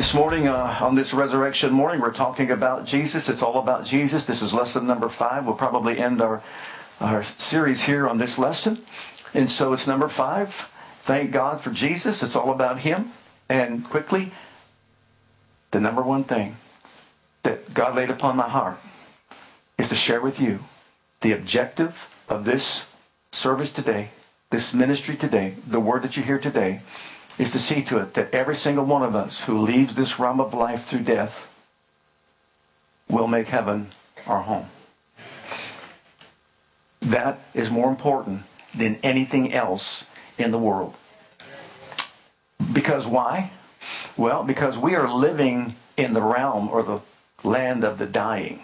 This morning, uh, on this resurrection morning, we're talking about Jesus. It's all about Jesus. This is lesson number five. We'll probably end our, our series here on this lesson. And so it's number five. Thank God for Jesus. It's all about Him. And quickly, the number one thing that God laid upon my heart is to share with you the objective of this service today, this ministry today, the word that you hear today is to see to it that every single one of us who leaves this realm of life through death will make heaven our home. That is more important than anything else in the world. Because why? Well, because we are living in the realm or the land of the dying.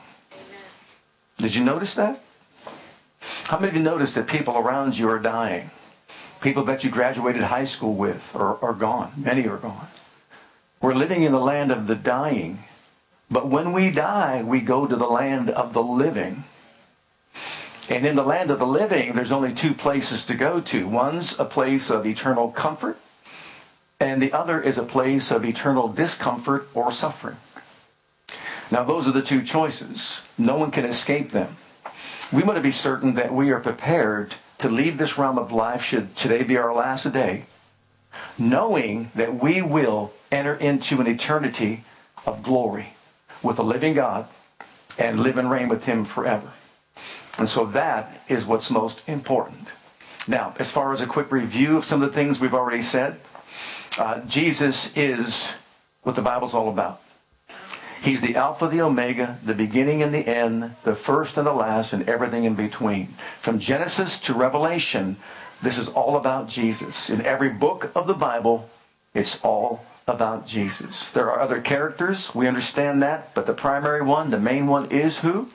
Did you notice that? How many of you noticed that people around you are dying? People that you graduated high school with are, are gone. Many are gone. We're living in the land of the dying. But when we die, we go to the land of the living. And in the land of the living, there's only two places to go to. One's a place of eternal comfort, and the other is a place of eternal discomfort or suffering. Now, those are the two choices. No one can escape them. We want to be certain that we are prepared to leave this realm of life, should today be our last day, knowing that we will enter into an eternity of glory with a living God and live and reign with Him forever. And so that is what's most important. Now, as far as a quick review of some of the things we've already said, uh, Jesus is what the Bible's all about. He's the Alpha, the Omega, the beginning and the end, the first and the last, and everything in between. From Genesis to Revelation, this is all about Jesus. In every book of the Bible, it's all about Jesus. There are other characters, we understand that, but the primary one, the main one, is who?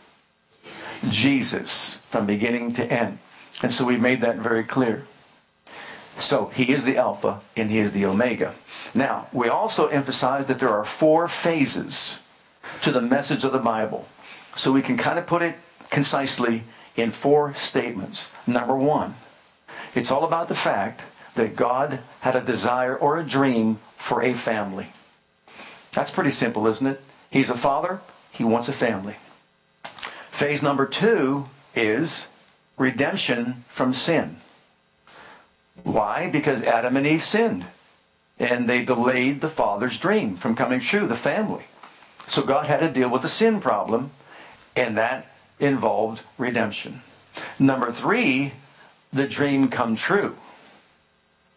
Jesus, from beginning to end. And so we made that very clear. So he is the Alpha and he is the Omega. Now, we also emphasize that there are four phases to the message of the Bible. So we can kind of put it concisely in four statements. Number one, it's all about the fact that God had a desire or a dream for a family. That's pretty simple, isn't it? He's a father, he wants a family. Phase number two is redemption from sin. Why? Because Adam and Eve sinned. And they delayed the father's dream from coming true, the family. So God had to deal with the sin problem, and that involved redemption. Number three, the dream come true.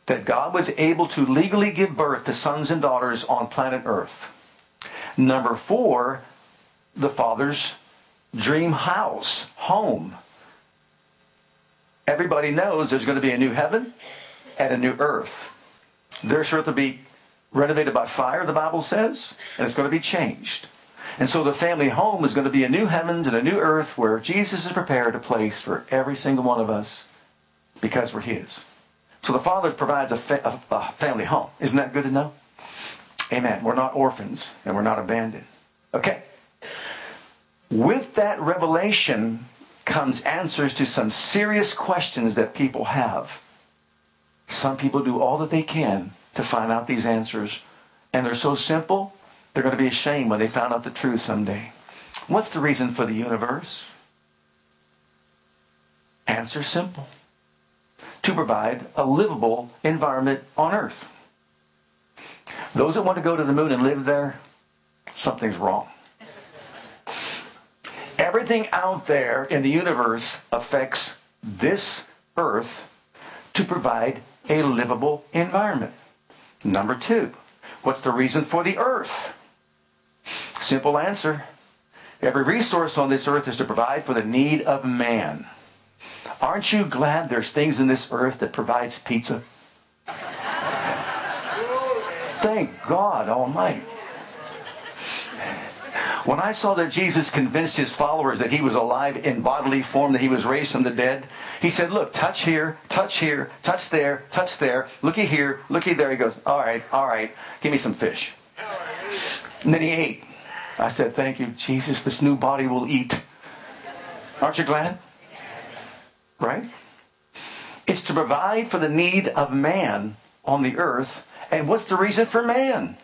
That God was able to legally give birth to sons and daughters on planet Earth. Number four, the Father's dream house, home. Everybody knows there's going to be a new heaven and a new earth. There's earth to be renovated by fire, the Bible says, and it's going to be changed. And so the family home is going to be a new heavens and a new earth where Jesus has prepared a place for every single one of us because we're His. So the Father provides a, fa- a, family home. Isn't that good to know? Amen. We're not orphans and we're not abandoned. Okay. With that revelation comes answers to some serious questions that people have. Some people do all that they can to find out these answers. And they're so simple, they're going to be ashamed when they found out the truth someday. What's the reason for the universe? Answer simple. To provide a livable environment on Earth. Those that want to go to the moon and live there, something's wrong. Everything out there in the universe affects this Earth to provide a livable environment. Number two, what's the reason for the earth? Simple answer. Every resource on this earth is to provide for the need of man. Aren't you glad there's things in this earth that provides pizza? Thank God Almighty. When I saw that Jesus convinced his followers that he was alive in bodily form, that he was raised from the dead, he said, Look, touch here, touch here, touch there, touch there, looky here, looky there. He goes, All right, all right, give me some fish. And then he ate. I said, Thank you, Jesus, this new body will eat. Aren't you glad? Right? It's to provide for the need of man on the earth. And what's the reason for man?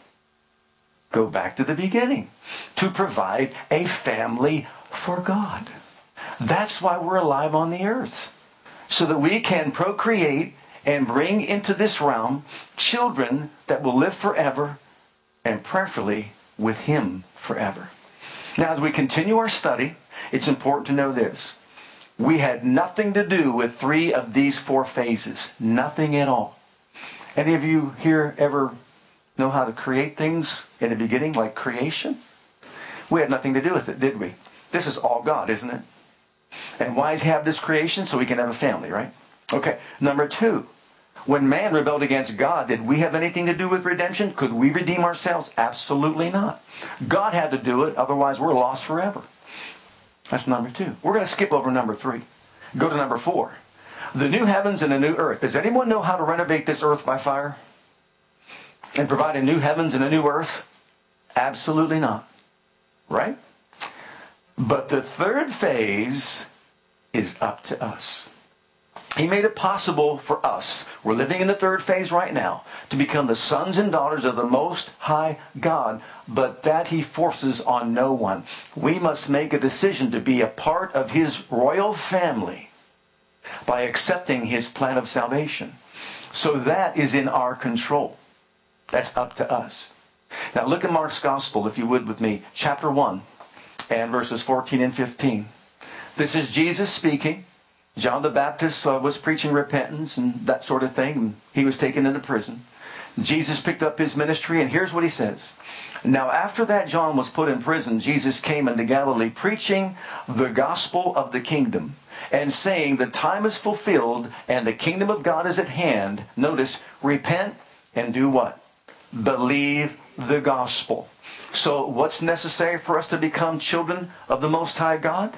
Go back to the beginning. To provide a family for God. That's why we're alive on the earth. So that we can procreate and bring into this realm children that will live forever and prayerfully with Him forever. Now, as we continue our study, it's important to know this. We had nothing to do with three of these four phases. Nothing at all. Any of you here ever know how to create things in the beginning, like creation? We had nothing to do with it, did we? This is all God, isn't it? And why he have this creation? So we can have a family, right? Okay. Number two, when man rebelled against God, did we have anything to do with redemption? Could we redeem ourselves? Absolutely not. God had to do it, otherwise we're lost forever. That's number two. We're going to skip over number three. Go to number four. The new heavens and a new earth. Does anyone know how to renovate this earth by fire? And provide a new heavens and a new earth? Absolutely not. Right? But the third phase is up to us. He made it possible for us, we're living in the third phase right now, to become the sons and daughters of the Most High God, but that He forces on no one. We must make a decision to be a part of His royal family by accepting His plan of salvation. So that is in our control. That's up to us. Now look at Mark's Gospel, if you would, with me, chapter 1 and verses 14 and 15. This is Jesus speaking. John the Baptist uh, was preaching repentance and that sort of thing. And he was taken into prison. Jesus picked up his ministry, and here's what he says. Now, after that John was put in prison, Jesus came into Galilee preaching the gospel of the kingdom and saying, The time is fulfilled and the kingdom of God is at hand. Notice, repent and do what? Believe the gospel. So, what's necessary for us to become children of the Most High God?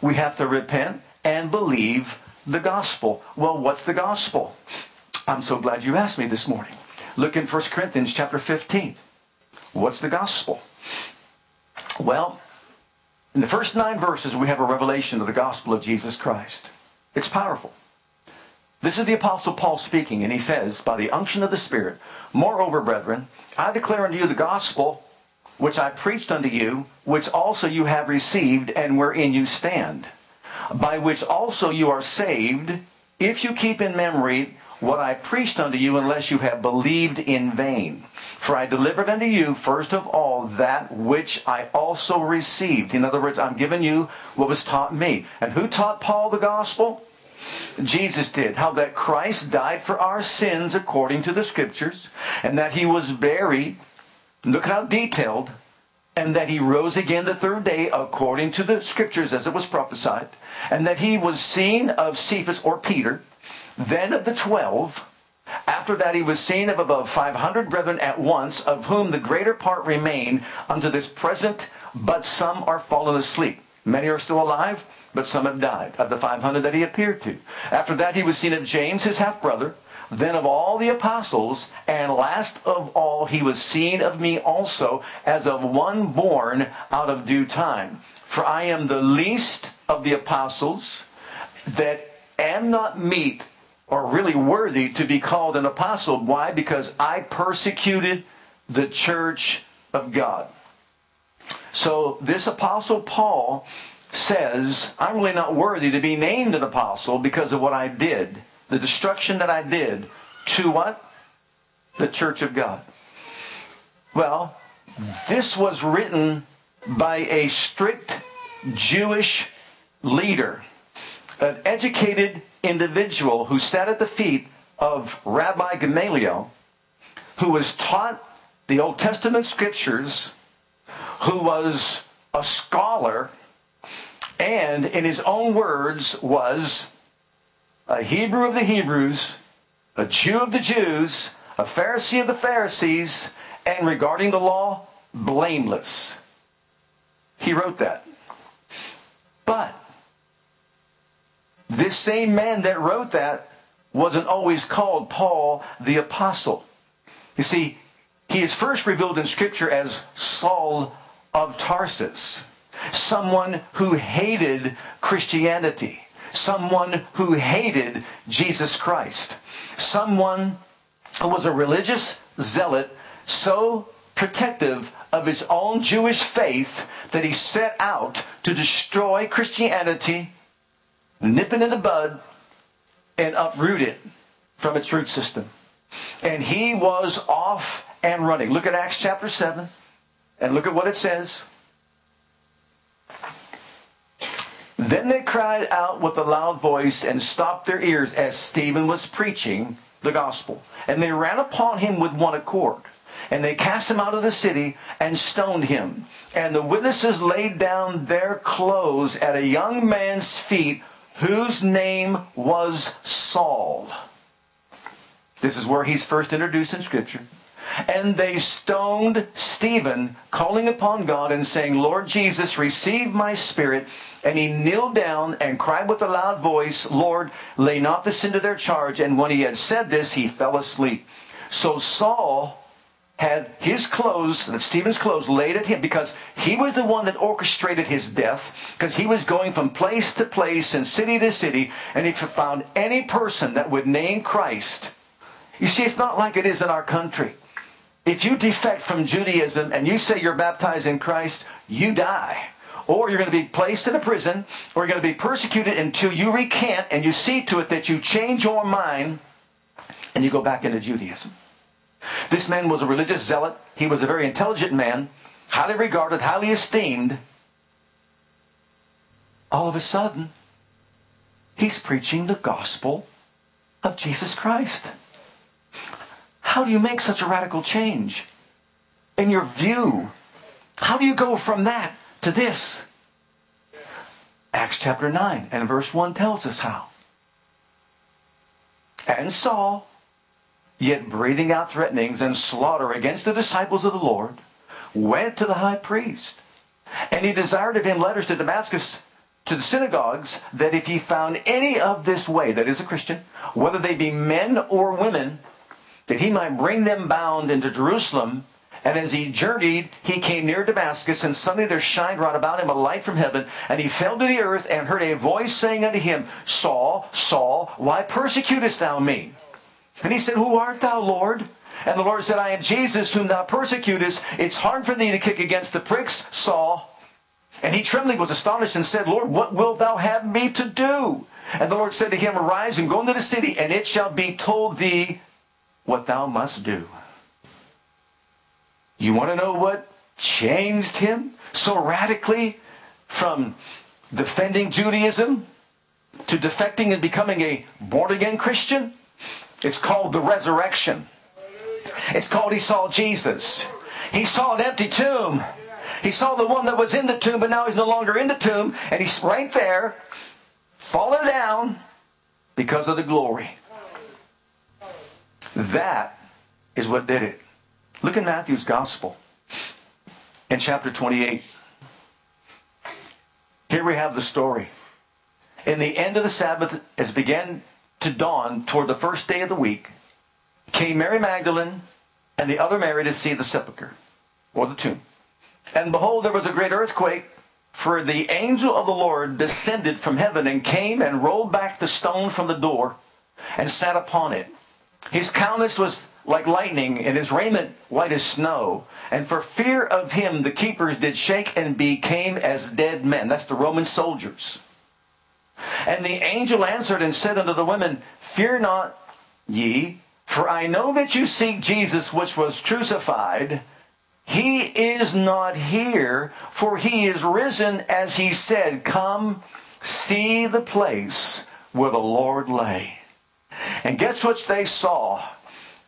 We have to repent and believe the gospel. Well, what's the gospel? I'm so glad you asked me this morning. Look in 1 Corinthians chapter 15. What's the gospel? Well, in the first nine verses, we have a revelation of the gospel of Jesus Christ. It's powerful. This is the Apostle Paul speaking, and he says, By the unction of the Spirit, Moreover, brethren, I declare unto you the gospel which I preached unto you, which also you have received, and wherein you stand by which also you are saved, if you keep in memory what I preached unto you, unless you have believed in vain. For I delivered unto you, first of all, that which I also received. In other words, I'm giving you what was taught me. And who taught Paul the gospel? Jesus did. How that Christ died for our sins according to the scriptures, and that he was buried. Look how detailed and that he rose again the third day according to the scriptures as it was prophesied, and that he was seen of Cephas or Peter, then of the twelve. After that he was seen of above 500 brethren at once, of whom the greater part remain unto this present, but some are fallen asleep. Many are still alive, but some have died, of the 500 that he appeared to. After that he was seen of James, his half-brother, then of all the apostles, and last of all, he was seen of me also as of one born out of due time. For I am the least of the apostles that am not meet or really worthy to be called an apostle. Why? Because I persecuted the church of God. So this apostle Paul says, I'm really not worthy to be named an apostle because of what I did the destruction that I did to what? The church of God. Well, this was written by a strict Jewish leader, an educated individual who sat at the feet of Rabbi Gamaliel, who was taught the Old Testament scriptures, who was a scholar, and in his own words was a Hebrew of the Hebrews, a Jew of the Jews, a Pharisee of the Pharisees, and regarding the law, blameless. he wrote that. But this same man that wrote that wasn't always called Paul the Apostle. You see, he is first revealed in Scripture as Saul of Tarsus, someone who hated Christianity, someone who hated Jesus Christ, someone who was a religious zealot so protective of his own Jewish faith that he set out to destroy Christianity, nip it in the bud, and uproot it from its root system. And he was off and running. Look at Acts chapter 7 and look at what it says. Then they cried out with a loud voice and stopped their ears as Stephen was preaching the gospel. And they ran upon him with one accord. And they cast him out of the city and stoned him. And the witnesses laid down their clothes at a young man's feet whose name was Saul. This is where he's first introduced in Scripture. And they stoned Stephen, calling upon God and saying, Lord Jesus, receive my spirit. And he kneeled down and cried with a loud voice, Lord, lay not this into their charge. And when he had said this, he fell asleep. So Saul had his clothes, Stephen's clothes, laid at him because he was the one that orchestrated his death because he was going from place to place and city to city. And if he found any person that would name Christ, you see, it's not like it is in our country. If you defect from Judaism and you say you're baptized in Christ, you die. Or you're going to be placed in a prison, or you're going to be persecuted until you recant and you see to it that you change your mind and you go back into Judaism. This man was a religious zealot. He was a very intelligent man, highly regarded, highly esteemed. All of a sudden, he's preaching the gospel of Jesus Christ. How do you make such a radical change in your view? How do you go from that to this? Acts chapter 9 and verse 1 tells us how. And Saul, yet breathing out threatenings and slaughter against the disciples of the Lord, went to the high priest. And he desired of him letters to Damascus to the synagogues that if he found any of this way, that is a Christian, whether they be men or women, that he might bring them bound into Jerusalem. And as he journeyed, he came near Damascus, and suddenly there shined round about him a light from heaven, and he fell to the earth and heard a voice saying unto him, Saul, Saul, why persecutest thou me? And he said, Who art thou, Lord? And the Lord said, I am Jesus whom thou persecutest. It's hard for thee to kick against the pricks, Saul. And he trembling was astonished and said, Lord, what wilt thou have me to do? And the Lord said to him, Arise and go into the city, and it shall be told thee what thou must do. You want to know what changed him so radically from defending Judaism to defecting and becoming a born again Christian? It's called the resurrection. It's called he saw Jesus. He saw an empty tomb. He saw the one that was in the tomb, but now he's no longer in the tomb, and he's right there, falling down because of the glory. That is what did it. Look in Matthew's Gospel in chapter 28. Here we have the story. In the end of the Sabbath, as it began to dawn toward the first day of the week, came Mary Magdalene and the other Mary to see the sepulchre or the tomb. And behold, there was a great earthquake, for the angel of the Lord descended from heaven and came and rolled back the stone from the door and sat upon it. His countenance was like lightning, and his raiment white as snow. And for fear of him, the keepers did shake and became as dead men. That's the Roman soldiers. And the angel answered and said unto the women, Fear not ye, for I know that you seek Jesus which was crucified. He is not here, for he is risen as he said, Come, see the place where the Lord lay. And guess what they saw?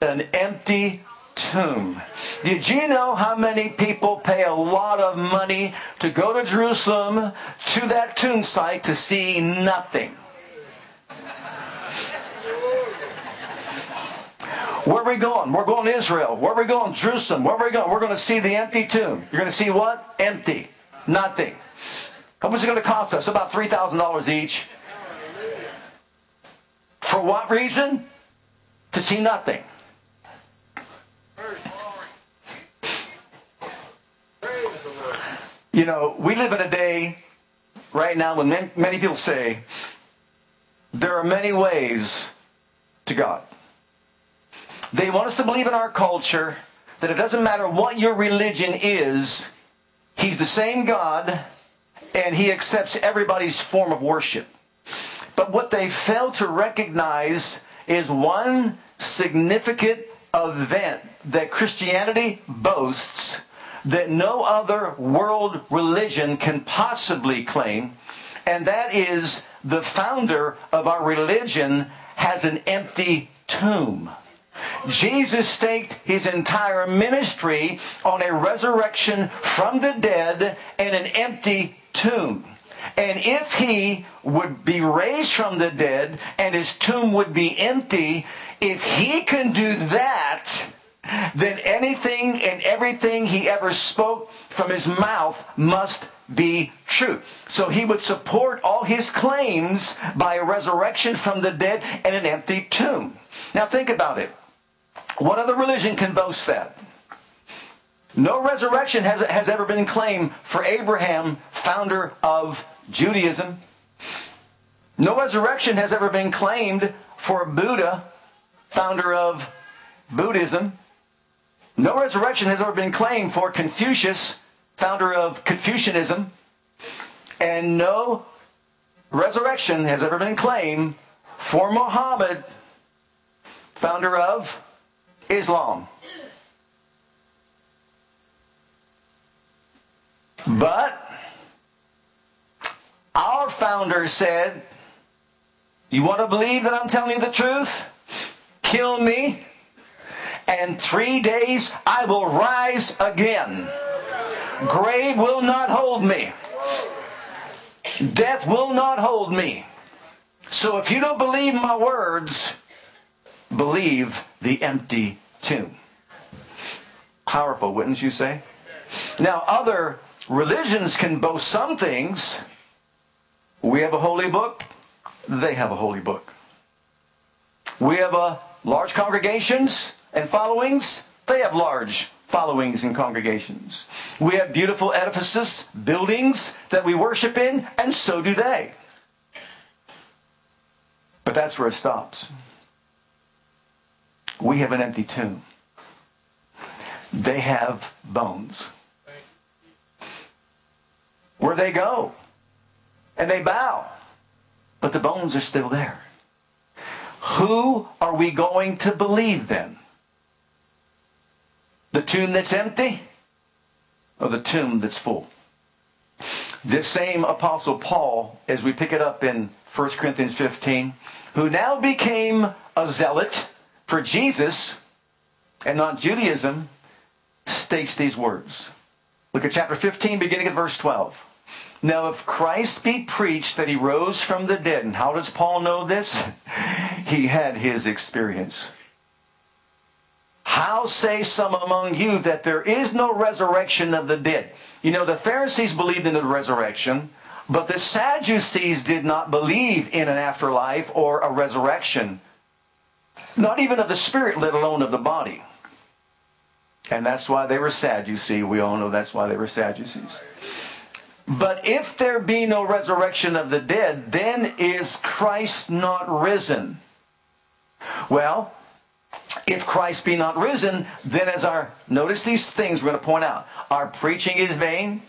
An empty tomb. Did you know how many people pay a lot of money to go to Jerusalem to that tomb site to see nothing? Where are we going? We're going to Israel. Where are we going? Jerusalem. Where are we going? We're going to see the empty tomb. You're going to see what? Empty. Nothing. How much is it going to cost us? About $3,000 each. For what reason? To see nothing. You know, we live in a day right now when many people say there are many ways to God. They want us to believe in our culture that it doesn't matter what your religion is, He's the same God and He accepts everybody's form of worship. But what they fail to recognize is one significant event that Christianity boasts that no other world religion can possibly claim, and that is the founder of our religion has an empty tomb. Jesus staked his entire ministry on a resurrection from the dead and an empty tomb. And if he would be raised from the dead and his tomb would be empty, if he can do that, then anything and everything he ever spoke from his mouth must be true. So he would support all his claims by a resurrection from the dead and an empty tomb. Now think about it. What other religion can boast that? No resurrection has, has ever been claimed for Abraham, founder of Judaism. No resurrection has ever been claimed for Buddha, founder of Buddhism. No resurrection has ever been claimed for Confucius, founder of Confucianism. And no resurrection has ever been claimed for Muhammad, founder of Islam. But our founder said, You want to believe that I'm telling you the truth? Kill me, and three days I will rise again. Grave will not hold me. Death will not hold me. So if you don't believe my words, believe the empty tomb. Powerful, wouldn't you say? Now, other religions can boast some things. We have a holy book, they have a holy book. We have a large congregations and followings, they have large followings and congregations. We have beautiful edifices, buildings that we worship in, and so do they. But that's where it stops. We have an empty tomb. They have bones. Where they go. And they bow. But the bones are still there. Who are we going to believe then? The tomb that's empty or the tomb that's full? This same Apostle Paul, as we pick it up in 1 Corinthians 15, who now became a zealot for Jesus and not Judaism, states these words. Look at chapter 15, beginning at verse 12. Now, if Christ be preached that he rose from the dead, and how does Paul know this? he had his experience. How say some among you that there is no resurrection of the dead? You know, the Pharisees believed in the resurrection, but the Sadducees did not believe in an afterlife or a resurrection, not even of the spirit, let alone of the body. And that's why they were Sadducees. We all know that's why they were Sadducees. But if there be no resurrection of the dead, then is Christ not risen? Well, if Christ be not risen, then as our, notice these things we're going to point out. Our preaching is vain.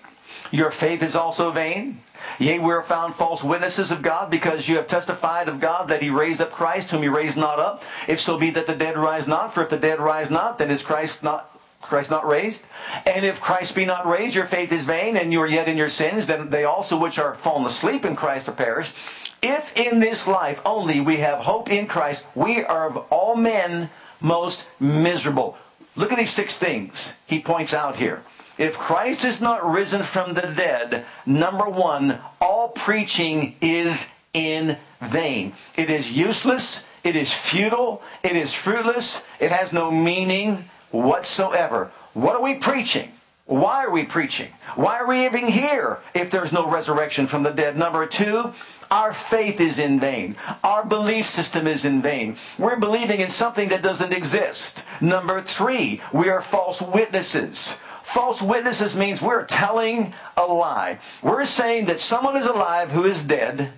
Your faith is also vain. Yea, we are found false witnesses of God because you have testified of God that he raised up Christ whom he raised not up. If so be that the dead rise not, for if the dead rise not, then is Christ not Christ not raised? And if Christ be not raised, your faith is vain, and you are yet in your sins, then they also which are fallen asleep in Christ are perished. If in this life only we have hope in Christ, we are of all men most miserable. Look at these six things he points out here. If Christ is not risen from the dead, number one, all preaching is in vain. It is useless, it is futile, it is fruitless, it has no meaning whatsoever. What are we preaching? Why are we preaching? Why are we even here if there's no resurrection from the dead? Number two, our faith is in vain. Our belief system is in vain. We're believing in something that doesn't exist. Number three, we are false witnesses. False witnesses means we're telling a lie. We're saying that someone is alive who is dead.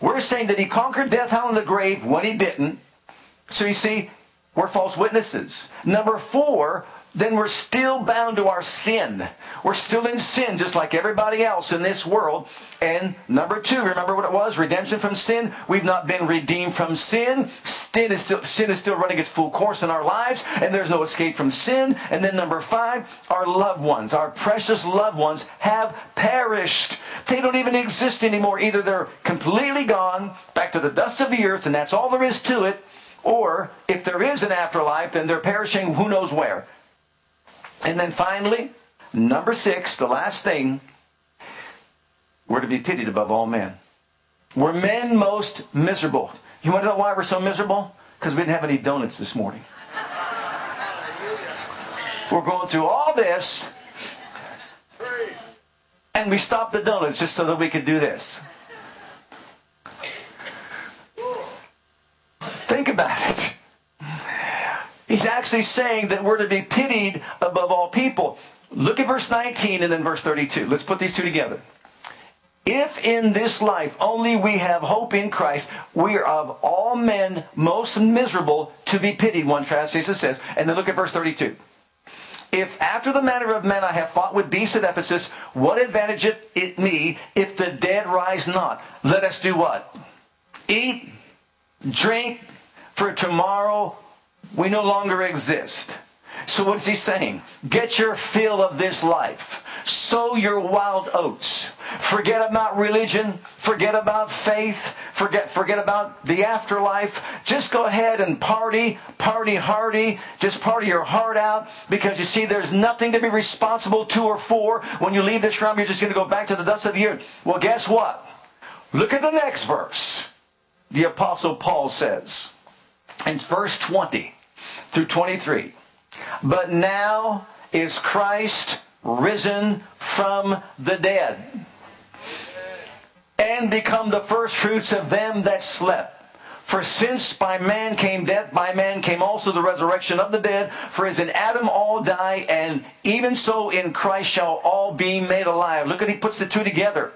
We're saying that he conquered death, hell, and the grave when he didn't. So you see, we're false witnesses. Number four, then we're still bound to our sin. We're still in sin just like everybody else in this world. And number two, remember what it was? Redemption from sin. We've not been redeemed from sin. Sin is still, sin is still running its full course in our lives, and there's no escape from sin. And then number five, our loved ones, our precious loved ones have perished. They don't even exist anymore. Either they're completely gone, back to the dust of the earth, and that's all there is to it. Or if there is an afterlife, then they're perishing who knows where. And then finally, number six, the last thing, we're to be pitied above all men. We're men most miserable. You want to know why we're so miserable? Because we didn't have any donuts this morning. We're going through all this, and we stopped the donuts just so that we could do this. Think about it. He's actually saying that we're to be pitied above all people. Look at verse 19 and then verse 32. Let's put these two together. If in this life only we have hope in Christ, we are of all men most miserable to be pitied, one translation says. And then look at verse 32. If after the manner of men I have fought with beasts at Ephesus, what advantageth it me if the dead rise not? Let us do what? Eat, drink, for tomorrow we no longer exist. So what's he saying? Get your fill of this life. Sow your wild oats. Forget about religion. Forget about faith. Forget, forget about the afterlife. Just go ahead and party, party hardy. Just party your heart out because you see there's nothing to be responsible to or for. When you leave this realm, you're just going to go back to the dust of the earth. Well, guess what? Look at the next verse. The apostle Paul says in verse 20 through 23. But now is Christ risen from the dead and become the first fruits of them that slept. For since by man came death, by man came also the resurrection of the dead. For as in Adam all die, and even so in Christ shall all be made alive. Look at he puts the two together.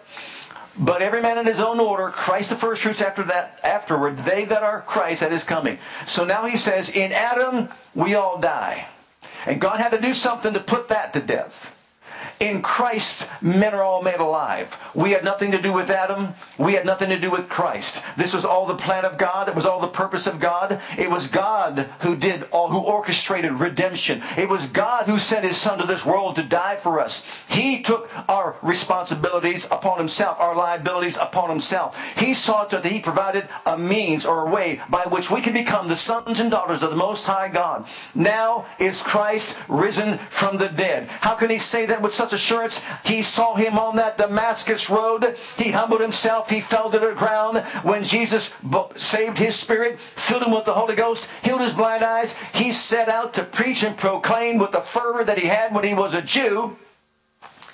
But every man in his own order, Christ the first fruits after that, afterward, they that are Christ that is coming. So now he says, in Adam we all die. And God had to do something to put that to death. In Christ, men are all made alive. We had nothing to do with Adam. We had nothing to do with Christ. This was all the plan of God. It was all the purpose of God. It was God who did all, who orchestrated redemption. It was God who sent his son to this world to die for us. He took our responsibilities upon himself, our liabilities upon himself. He saw that he provided a means or a way by which we can become the sons and daughters of the Most High God. Now is Christ risen from the dead. How can he say that with such assurance. He saw him on that Damascus road. He humbled himself. He fell to the ground. When Jesus saved his spirit, filled him with the Holy Ghost, healed his blind eyes, he set out to preach and proclaim with the fervor that he had when he was a Jew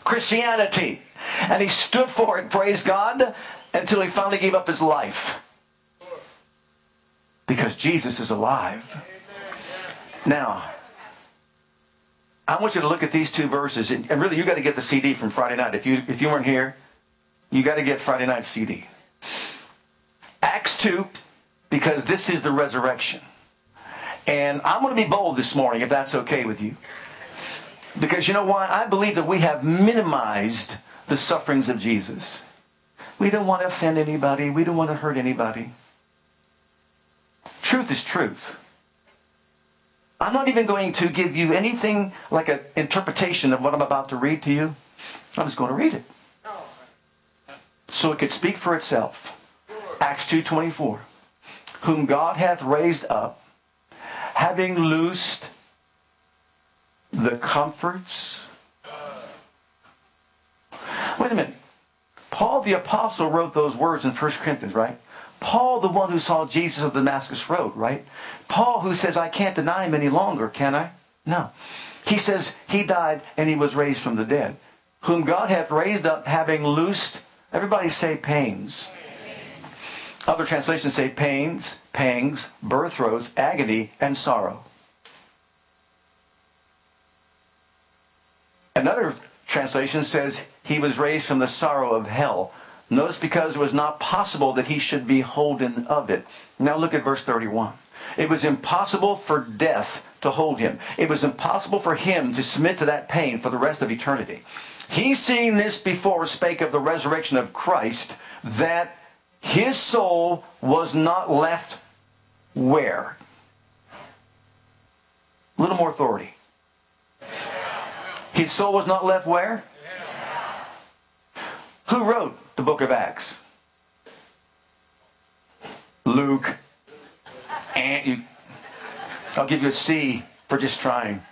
Christianity. And he stood for it, praise God, until he finally gave up his life. Because Jesus is alive. Now, I want you to look at these two verses, and, really, you got to get the CD from Friday night. If you if you weren't here, you got to get Friday night CD. Acts two, because this is the resurrection, and I'm going to be bold this morning, if that's okay with you, because you know why? I believe that we have minimized the sufferings of Jesus. We don't want to offend anybody. We don't want to hurt anybody. Truth is truth. I'm not even going to give you anything like an interpretation of what I'm about to read to you. I'm just going to read it. So it could speak for itself. Acts 2.24 Whom God hath raised up, having loosed the comforts. Wait a minute. Paul the apostle wrote those words in 1 Corinthians, right? Paul, the one who saw Jesus of Damascus Road, right? Paul, who says, I can't deny him any longer, can I? No. He says he died and he was raised from the dead. Whom God hath raised up, having loosed, everybody say pains. Other translations say pains, pangs, birth throes, agony, and sorrow. Another translation says he was raised from the sorrow of hell. Notice because it was not possible that he should be holden of it. Now look at verse 31. It was impossible for death to hold him. It was impossible for him to submit to that pain for the rest of eternity. He, seeing this before, spake of the resurrection of Christ, that his soul was not left where? A little more authority. His soul was not left where? Who wrote the book of Acts? Luke. And you, I'll give you a C for just trying.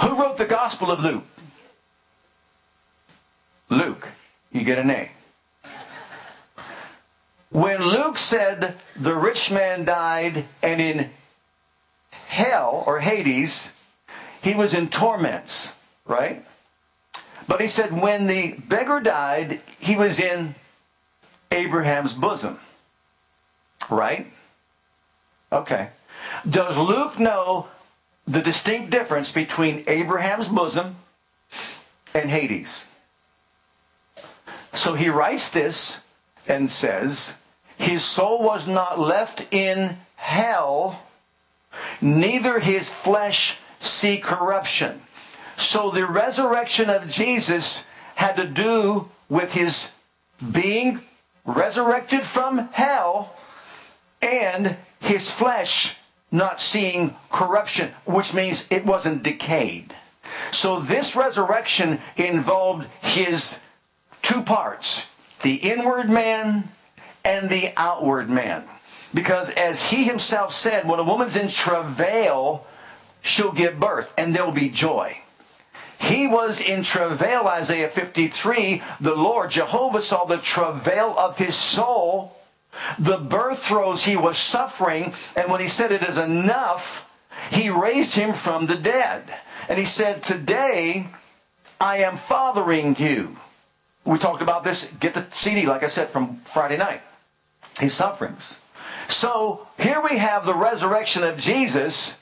Who wrote the Gospel of Luke? Luke. You get an A. When Luke said the rich man died and in hell or Hades, he was in torments, right? But he said when the beggar died, he was in Abraham's bosom, right? Okay. Does Luke know the distinct difference between Abraham's bosom and Hades? So he writes this and says, His soul was not left in hell, neither his flesh see corruption. So the resurrection of Jesus had to do with his being resurrected from hell and his flesh not seeing corruption, which means it wasn't decayed. So this resurrection involved his two parts the inward man and the outward man. Because as he himself said, when a woman's in travail, she'll give birth and there'll be joy. He was in travail, Isaiah 53. The Lord, Jehovah, saw the travail of his soul, the birth throes he was suffering, and when he said it is enough, he raised him from the dead. And he said, Today I am fathering you. We talked about this. Get the CD, like I said, from Friday night. His sufferings. So here we have the resurrection of Jesus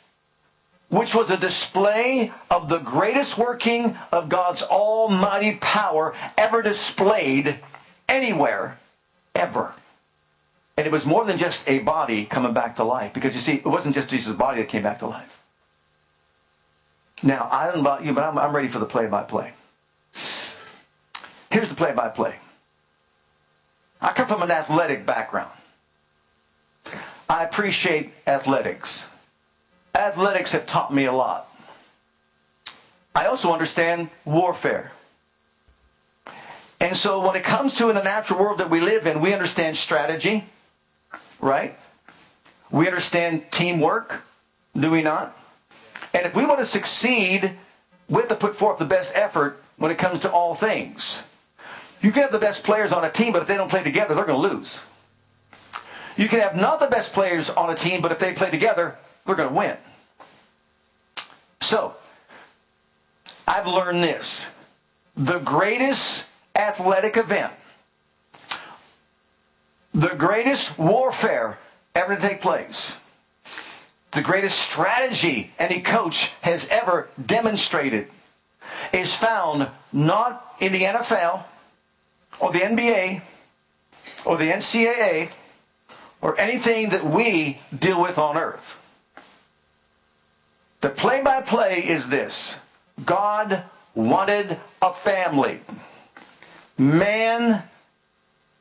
which was a display of the greatest working of God's almighty power ever displayed anywhere, ever. And it was more than just a body coming back to life, because you see, it wasn't just Jesus' body that came back to life. Now, I don't know about you, but I'm, I'm ready for the play by play. Here's the play by play I come from an athletic background. I appreciate athletics athletics have taught me a lot. I also understand warfare. And so when it comes to in the natural world that we live in, we understand strategy, right? We understand teamwork, do we not? And if we want to succeed, we have to put forth the best effort when it comes to all things. You can have the best players on a team, but if they don't play together, they're going to lose. You can have not the best players on a team, but if they play together, they're going to win. So, I've learned this. The greatest athletic event, the greatest warfare ever to take place, the greatest strategy any coach has ever demonstrated is found not in the NFL or the NBA or the NCAA or anything that we deal with on earth. The play by play is this God wanted a family. Man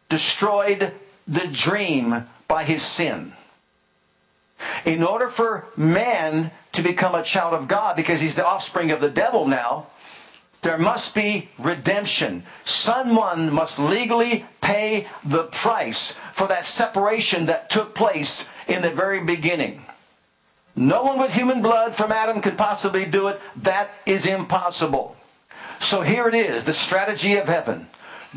destroyed the dream by his sin. In order for man to become a child of God, because he's the offspring of the devil now, there must be redemption. Someone must legally pay the price for that separation that took place in the very beginning. No one with human blood from Adam can possibly do it. That is impossible. So here it is the strategy of heaven.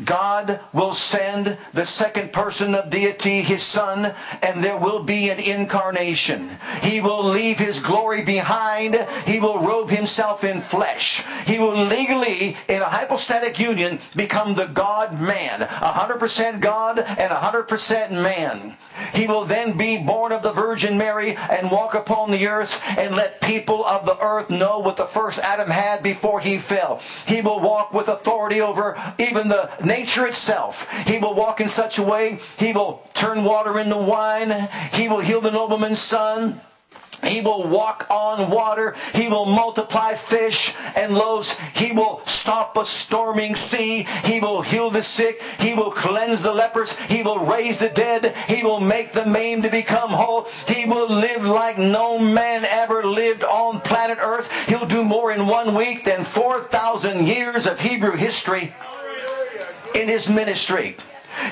God will send the second person of deity, his son, and there will be an incarnation. He will leave his glory behind. He will robe himself in flesh. He will legally, in a hypostatic union, become the God man. 100% God and 100% man. He will then be born of the Virgin Mary and walk upon the earth and let people of the earth know what the first Adam had before he fell. He will walk with authority over even the nature itself. He will walk in such a way, he will turn water into wine. He will heal the nobleman's son. He will walk on water. He will multiply fish and loaves. He will stop a storming sea. He will heal the sick. He will cleanse the lepers. He will raise the dead. He will make the maimed to become whole. He will live like no man ever lived on planet earth. He'll do more in one week than 4,000 years of Hebrew history in his ministry.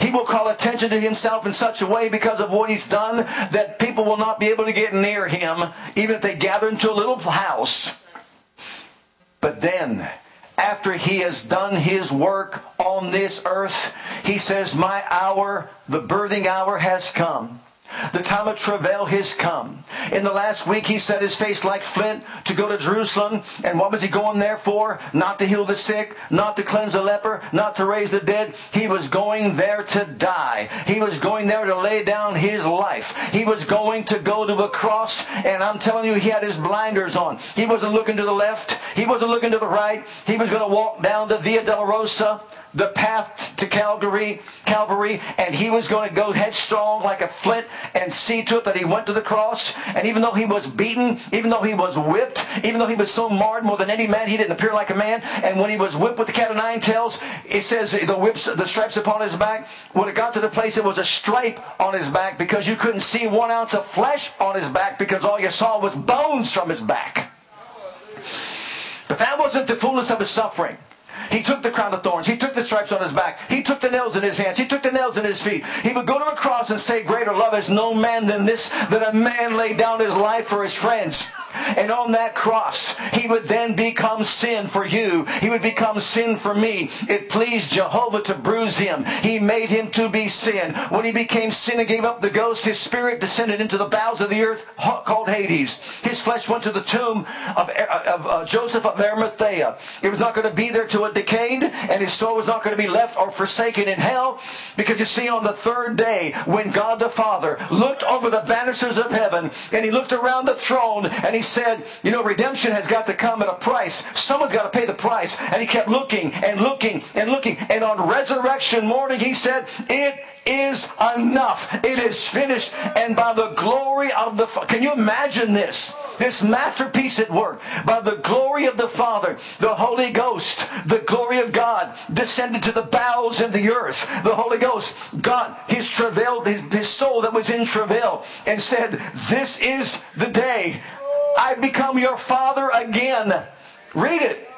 He will call attention to himself in such a way because of what he's done that people will not be able to get near him, even if they gather into a little house. But then, after he has done his work on this earth, he says, My hour, the birthing hour, has come. The time of travail has come. In the last week, he set his face like flint to go to Jerusalem. And what was he going there for? Not to heal the sick, not to cleanse the leper, not to raise the dead. He was going there to die. He was going there to lay down his life. He was going to go to a cross. And I'm telling you, he had his blinders on. He wasn't looking to the left. He wasn't looking to the right. He was going to walk down the Via Dolorosa the path to Calvary, Calvary, and he was going to go headstrong like a flint and see to it that he went to the cross. And even though he was beaten, even though he was whipped, even though he was so marred more than any man, he didn't appear like a man. And when he was whipped with the cat of nine tails, it says the whips, the stripes upon his back. When it got to the place, it was a stripe on his back because you couldn't see one ounce of flesh on his back because all you saw was bones from his back. But that wasn't the fullness of his suffering. He took the crown of thorns. He took the stripes on his back. He took the nails in his hands. He took the nails in his feet. He would go to a cross and say, Greater love is no man than this, that a man lay down his life for his friends. And on that cross, he would then become sin for you. He would become sin for me. It pleased Jehovah to bruise him. He made him to be sin. When he became sin and gave up the ghost, his spirit descended into the bowels of the earth called Hades. His flesh went to the tomb of, of uh, Joseph of Arimathea. It was not going to be there till it decayed, and his soul was not going to be left or forsaken in hell. Because you see, on the third day, when God the Father looked over the banisters of heaven, and he looked around the throne, and he said, you know, redemption has got to come at a price. Someone's got to pay the price. And he kept looking and looking and looking. And on resurrection morning, he said, it is enough. It is finished. And by the glory of the can you imagine this? This masterpiece at work. By the glory of the Father, the Holy Ghost, the glory of God descended to the bowels of the earth. The Holy Ghost, God, his travail, his, his soul that was in travail, and said, This is the day I become your father again. Read it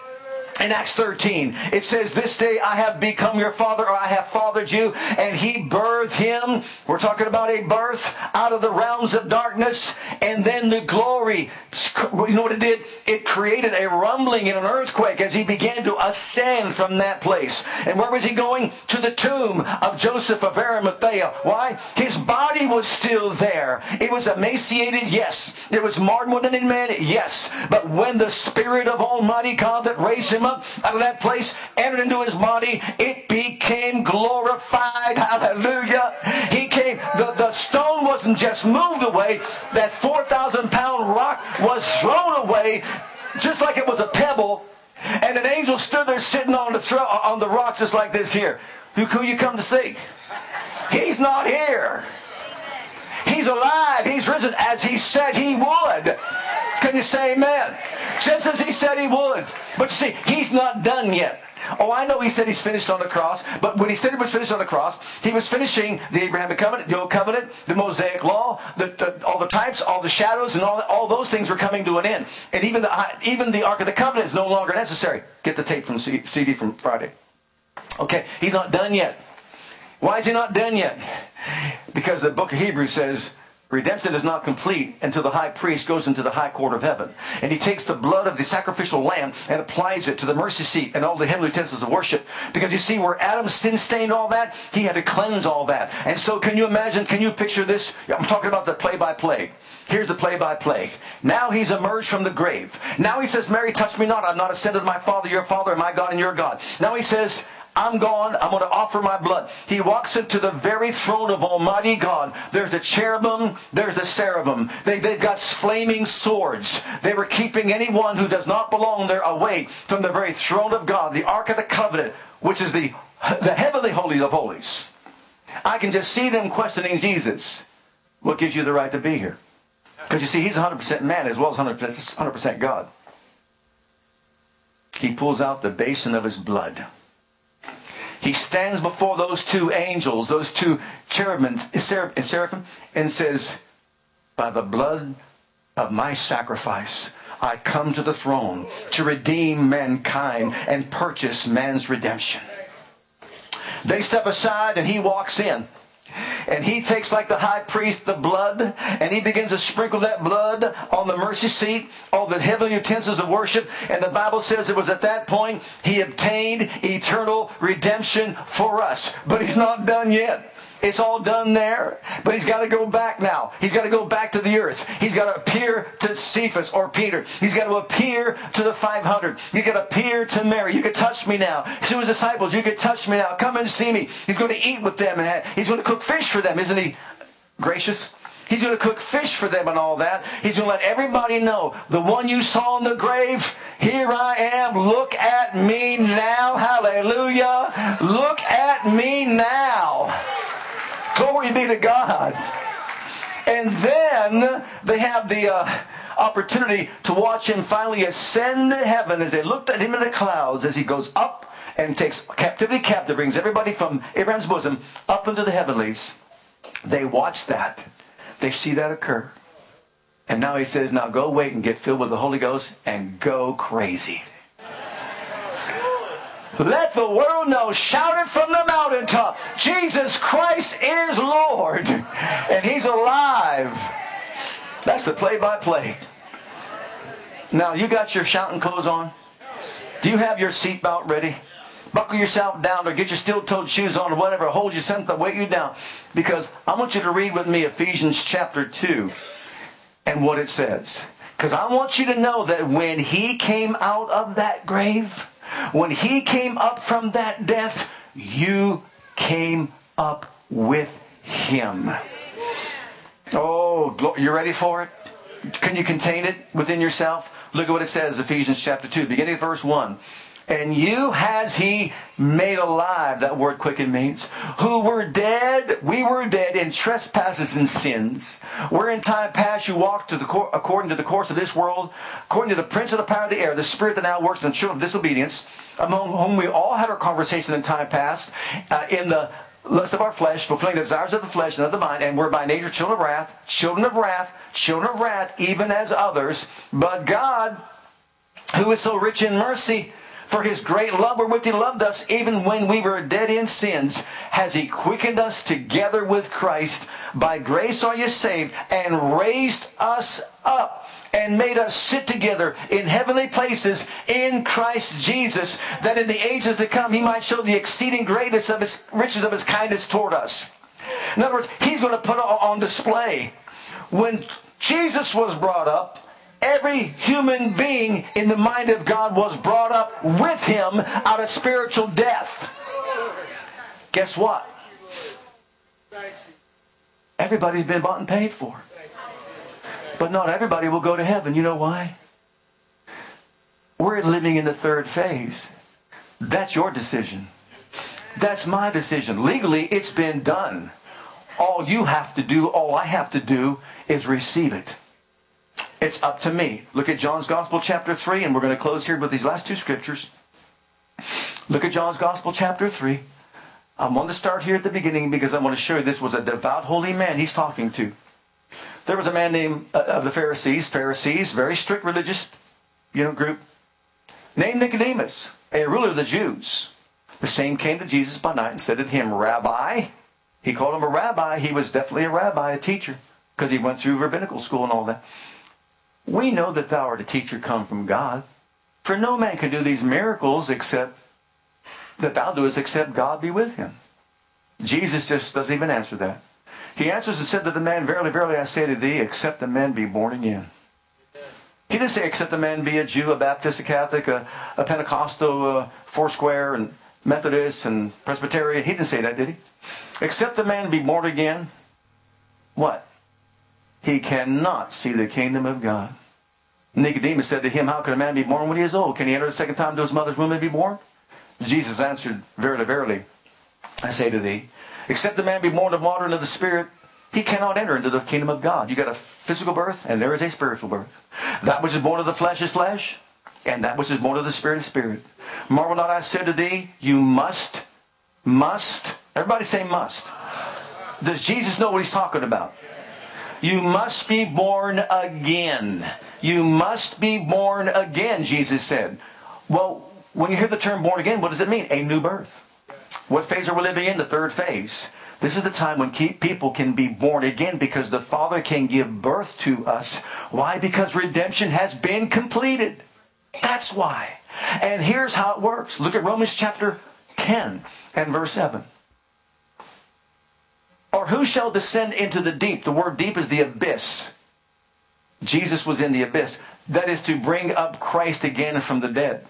in Acts 13, it says, This day I have become your father, or I have fathered you, and he birthed him. We're talking about a birth out of the realms of darkness, and then the glory. You know what it did? It created a rumbling and an earthquake as he began to ascend from that place. And where was he going? To the tomb of Joseph of Arimathea. Why? His body was still there. It was emaciated, yes. It was marred more than in man, yes. But when the Spirit of Almighty God that raised him up, out of that place, entered into his body, it became glorified. Hallelujah. He came, the, the stone wasn't just moved away, that 4,000 pound rock was thrown away just like it was a pebble. And an angel stood there sitting on the, thro- on the rocks just like this here. Who, who you come to see? He's not here. He's alive. He's risen as he said he would. Can you say amen? Just as he said he would. But you see, he's not done yet. Oh, I know he said he's finished on the cross, but when he said he was finished on the cross, he was finishing the Abrahamic covenant, the old covenant, the Mosaic law, the, the, all the types, all the shadows, and all, all those things were coming to an end. And even the, even the Ark of the Covenant is no longer necessary. Get the tape from C, CD from Friday. Okay, he's not done yet. Why is he not done yet? Because the book of Hebrews says Redemption is not complete until the high priest goes into the high court of heaven. And he takes the blood of the sacrificial lamb and applies it to the mercy seat and all the heavenly utensils of worship. Because you see, where Adam sin stained all that, he had to cleanse all that. And so can you imagine, can you picture this? I'm talking about the play-by-play. Here's the play-by-play. Now he's emerged from the grave. Now he says, Mary, touch me not. I'm not ascended to my Father, your Father, and my God, and your God. Now he says, I'm gone. I'm going to offer my blood. He walks into the very throne of Almighty God. There's the cherubim. There's the seraphim. They, they've got flaming swords. They were keeping anyone who does not belong there away from the very throne of God, the Ark of the Covenant, which is the, the heavenly holy of holies. I can just see them questioning Jesus. What gives you the right to be here? Because you see, he's 100% man as well as 100%, 100% God. He pulls out the basin of his blood he stands before those two angels, those two cherubim, and seraphim, and says, By the blood of my sacrifice, I come to the throne to redeem mankind and purchase man's redemption. They step aside and he walks in. And he takes, like the high priest, the blood, and he begins to sprinkle that blood on the mercy seat, on the heavenly utensils of worship. And the Bible says it was at that point he obtained eternal redemption for us. But he's not done yet. It's all done there, but he's got to go back now. He's got to go back to the earth. He's got to appear to Cephas or Peter. He's got to appear to the 500. He's got to appear to Mary. You can touch me now. To his disciples, you can touch me now. Come and see me. He's going to eat with them and he's going to cook fish for them. Isn't he gracious? He's going to cook fish for them and all that. He's going to let everybody know the one you saw in the grave, here I am. Look at me now. Hallelujah. Look at me now. Glory be to God. And then they have the uh, opportunity to watch him finally ascend to heaven as they looked at him in the clouds as he goes up and takes captivity captive, brings everybody from Abraham's bosom up into the heavenlies. They watch that. They see that occur. And now he says, now go wait and get filled with the Holy Ghost and go crazy. Let the world know. Shout it from the mountaintop. Jesus Christ is Lord. And He's alive. That's the play by play. Now, you got your shouting clothes on? Do you have your seatbelt ready? Buckle yourself down or get your steel toed shoes on or whatever. Hold you something weight you down. Because I want you to read with me Ephesians chapter 2 and what it says. Because I want you to know that when he came out of that grave, when he came up from that death, you came up with him. Oh, you ready for it? Can you contain it within yourself? Look at what it says, Ephesians chapter 2, beginning of verse 1. And you has he made alive, that word quicken means, who were dead, we were dead in trespasses and sins, where in time past you walked to the, according to the course of this world, according to the prince of the power of the air, the spirit that now works in the children of disobedience, among whom we all had our conversation in time past, uh, in the lust of our flesh, fulfilling the desires of the flesh and of the mind, and we're by nature children of wrath, children of wrath, children of wrath, even as others. But God, who is so rich in mercy, for his great love wherewith he loved us, even when we were dead in sins, has he quickened us together with Christ. By grace are you saved, and raised us up and made us sit together in heavenly places in Christ Jesus, that in the ages to come he might show the exceeding greatness of his riches of his kindness toward us. In other words, he's going to put on display. When Jesus was brought up, Every human being in the mind of God was brought up with him out of spiritual death. Guess what? Everybody's been bought and paid for. But not everybody will go to heaven. You know why? We're living in the third phase. That's your decision. That's my decision. Legally, it's been done. All you have to do, all I have to do, is receive it. It's up to me. Look at John's Gospel, chapter 3, and we're going to close here with these last two scriptures. Look at John's Gospel, chapter 3. I want to start here at the beginning because I want to show you this was a devout, holy man he's talking to. There was a man named uh, of the Pharisees, Pharisees, very strict religious, you know, group, named Nicodemus, a ruler of the Jews. The same came to Jesus by night and said to him, Rabbi. He called him a rabbi. He was definitely a rabbi, a teacher. because he went through rabbinical school and all that. We know that thou art a teacher come from God. For no man can do these miracles except that thou doest except God be with him. Jesus just doesn't even answer that. He answers and said to the man, Verily, verily, I say to thee, except the man be born again. He didn't say except the man be a Jew, a Baptist, a Catholic, a, a Pentecostal, a Foursquare, and Methodist, and Presbyterian. He didn't say that, did he? Except the man be born again, what? He cannot see the kingdom of God. Nicodemus said to him, How can a man be born when he is old? Can he enter the second time to his mother's womb and be born? Jesus answered, Verily, verily, I say to thee, except the man be born of water and of the Spirit, he cannot enter into the kingdom of God. You got a physical birth, and there is a spiritual birth. That which is born of the flesh is flesh, and that which is born of the Spirit is spirit. Marvel not, I said to thee, you must, must, everybody say must. Does Jesus know what he's talking about? You must be born again. You must be born again, Jesus said. Well, when you hear the term born again, what does it mean? A new birth. What phase are we living in? The third phase. This is the time when people can be born again because the Father can give birth to us. Why? Because redemption has been completed. That's why. And here's how it works. Look at Romans chapter 10 and verse 7. Or who shall descend into the deep? The word deep is the abyss. Jesus was in the abyss. That is to bring up Christ again from the dead.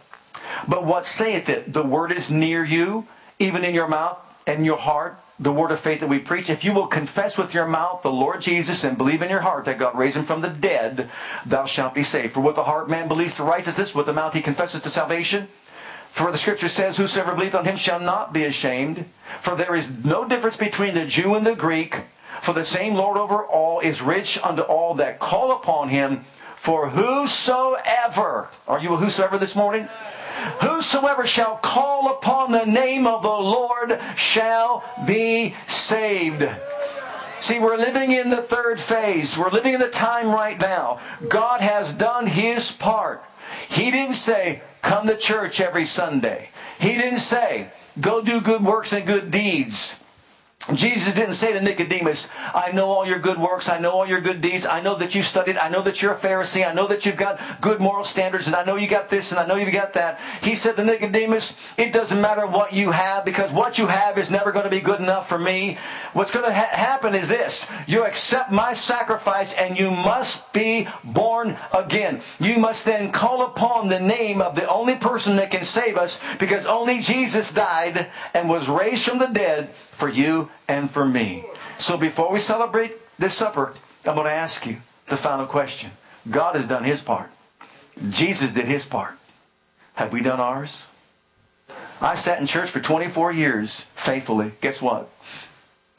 But what saith it? The word is near you, even in your mouth and your heart, the word of faith that we preach. If you will confess with your mouth the Lord Jesus and believe in your heart that God raised him from the dead, thou shalt be saved. For with the heart man believes to righteousness, with the mouth he confesses to salvation. For the scripture says, Whosoever believeth on him shall not be ashamed. For there is no difference between the Jew and the Greek. For the same Lord over all is rich unto all that call upon him. For whosoever, are you a whosoever this morning? Whosoever shall call upon the name of the Lord shall be saved. See, we're living in the third phase. We're living in the time right now. God has done his part. He didn't say, come to church every Sunday. He didn't say, go do good works and good deeds. Jesus didn't say to Nicodemus, I know all your good works. I know all your good deeds. I know that you studied. I know that you're a Pharisee. I know that you've got good moral standards. And I know you got this and I know you've got that. He said to Nicodemus, it doesn't matter what you have because what you have is never going to be good enough for me. What's going to ha- happen is this. You accept my sacrifice and you must be born again. You must then call upon the name of the only person that can save us because only Jesus died and was raised from the dead for you and for me. So before we celebrate this supper, I'm going to ask you the final question. God has done his part. Jesus did his part. Have we done ours? I sat in church for 24 years faithfully. Guess what?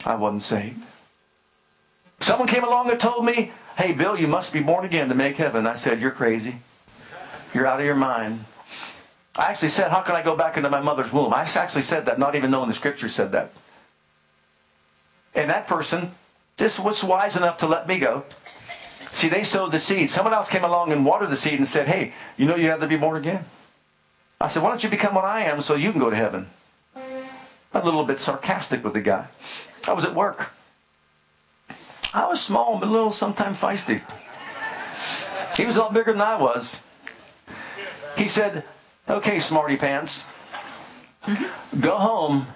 I wasn't saved. Someone came along and told me, hey, Bill, you must be born again to make heaven. I said, you're crazy. You're out of your mind. I actually said, how can I go back into my mother's womb? I actually said that, not even knowing the scripture said that. And that person just was wise enough to let me go. See, they sowed the seed. Someone else came along and watered the seed and said, hey, you know you have to be born again. I said, why don't you become what I am so you can go to heaven? A little bit sarcastic with the guy. I was at work. I was small, but a little sometimes feisty. He was a lot bigger than I was. He said, okay, smarty pants, go home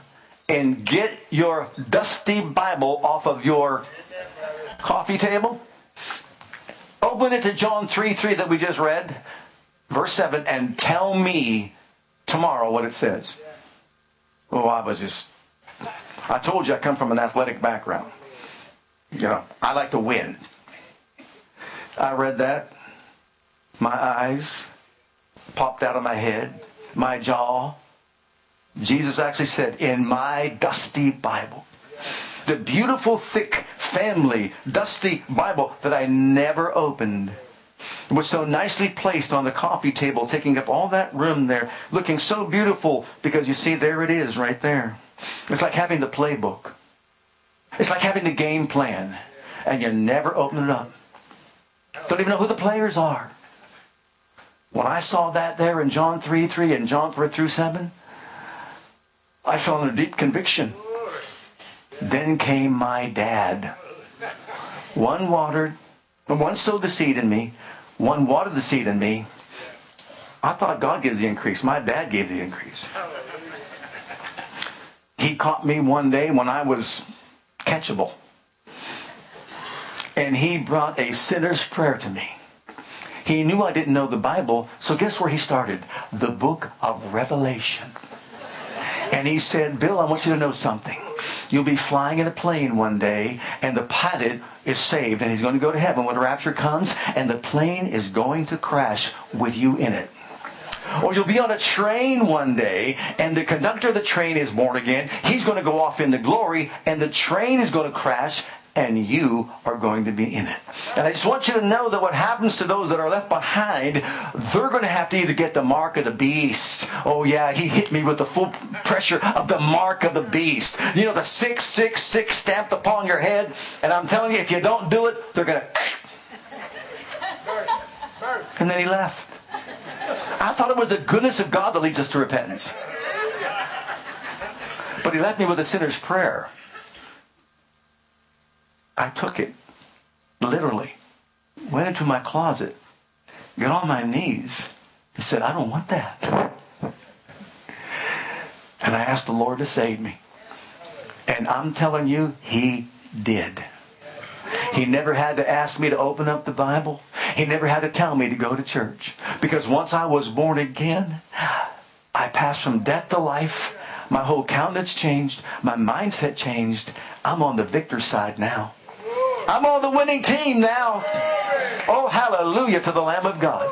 and get your dusty Bible off of your coffee table. Open it to John 3 3 that we just read, verse 7, and tell me tomorrow what it says. Oh, I was just, I told you I come from an athletic background. You know, I like to win. I read that. My eyes popped out of my head, my jaw Jesus actually said, in my dusty Bible. The beautiful, thick, family, dusty Bible that I never opened was so nicely placed on the coffee table, taking up all that room there, looking so beautiful because you see, there it is right there. It's like having the playbook. It's like having the game plan, and you never open it up. Don't even know who the players are. When I saw that there in John 3 3 and John 3 through 7, I felt a deep conviction. Then came my dad. One watered, one sowed the seed in me, one watered the seed in me. I thought God gave the increase. My dad gave the increase. He caught me one day when I was catchable. And he brought a sinner's prayer to me. He knew I didn't know the Bible, so guess where he started? The book of Revelation. And he said, Bill, I want you to know something. You'll be flying in a plane one day, and the pilot is saved, and he's going to go to heaven when the rapture comes, and the plane is going to crash with you in it. Or you'll be on a train one day, and the conductor of the train is born again. He's going to go off into glory, and the train is going to crash, and you are going to be in it. And I just want you to know that what happens to those that are left behind, they're going to have to either get the mark of the beast. Oh, yeah, he hit me with the full pressure of the mark of the beast. You know, the 666 stamped upon your head. And I'm telling you, if you don't do it, they're going to. And then he left. I thought it was the goodness of God that leads us to repentance. But he left me with a sinner's prayer. I took it literally, went into my closet, got on my knees, and said, I don't want that. And I asked the Lord to save me. And I'm telling you, He did. He never had to ask me to open up the Bible. He never had to tell me to go to church. Because once I was born again, I passed from death to life. My whole countenance changed. My mindset changed. I'm on the victor's side now. I'm on the winning team now. Oh, hallelujah to the Lamb of God.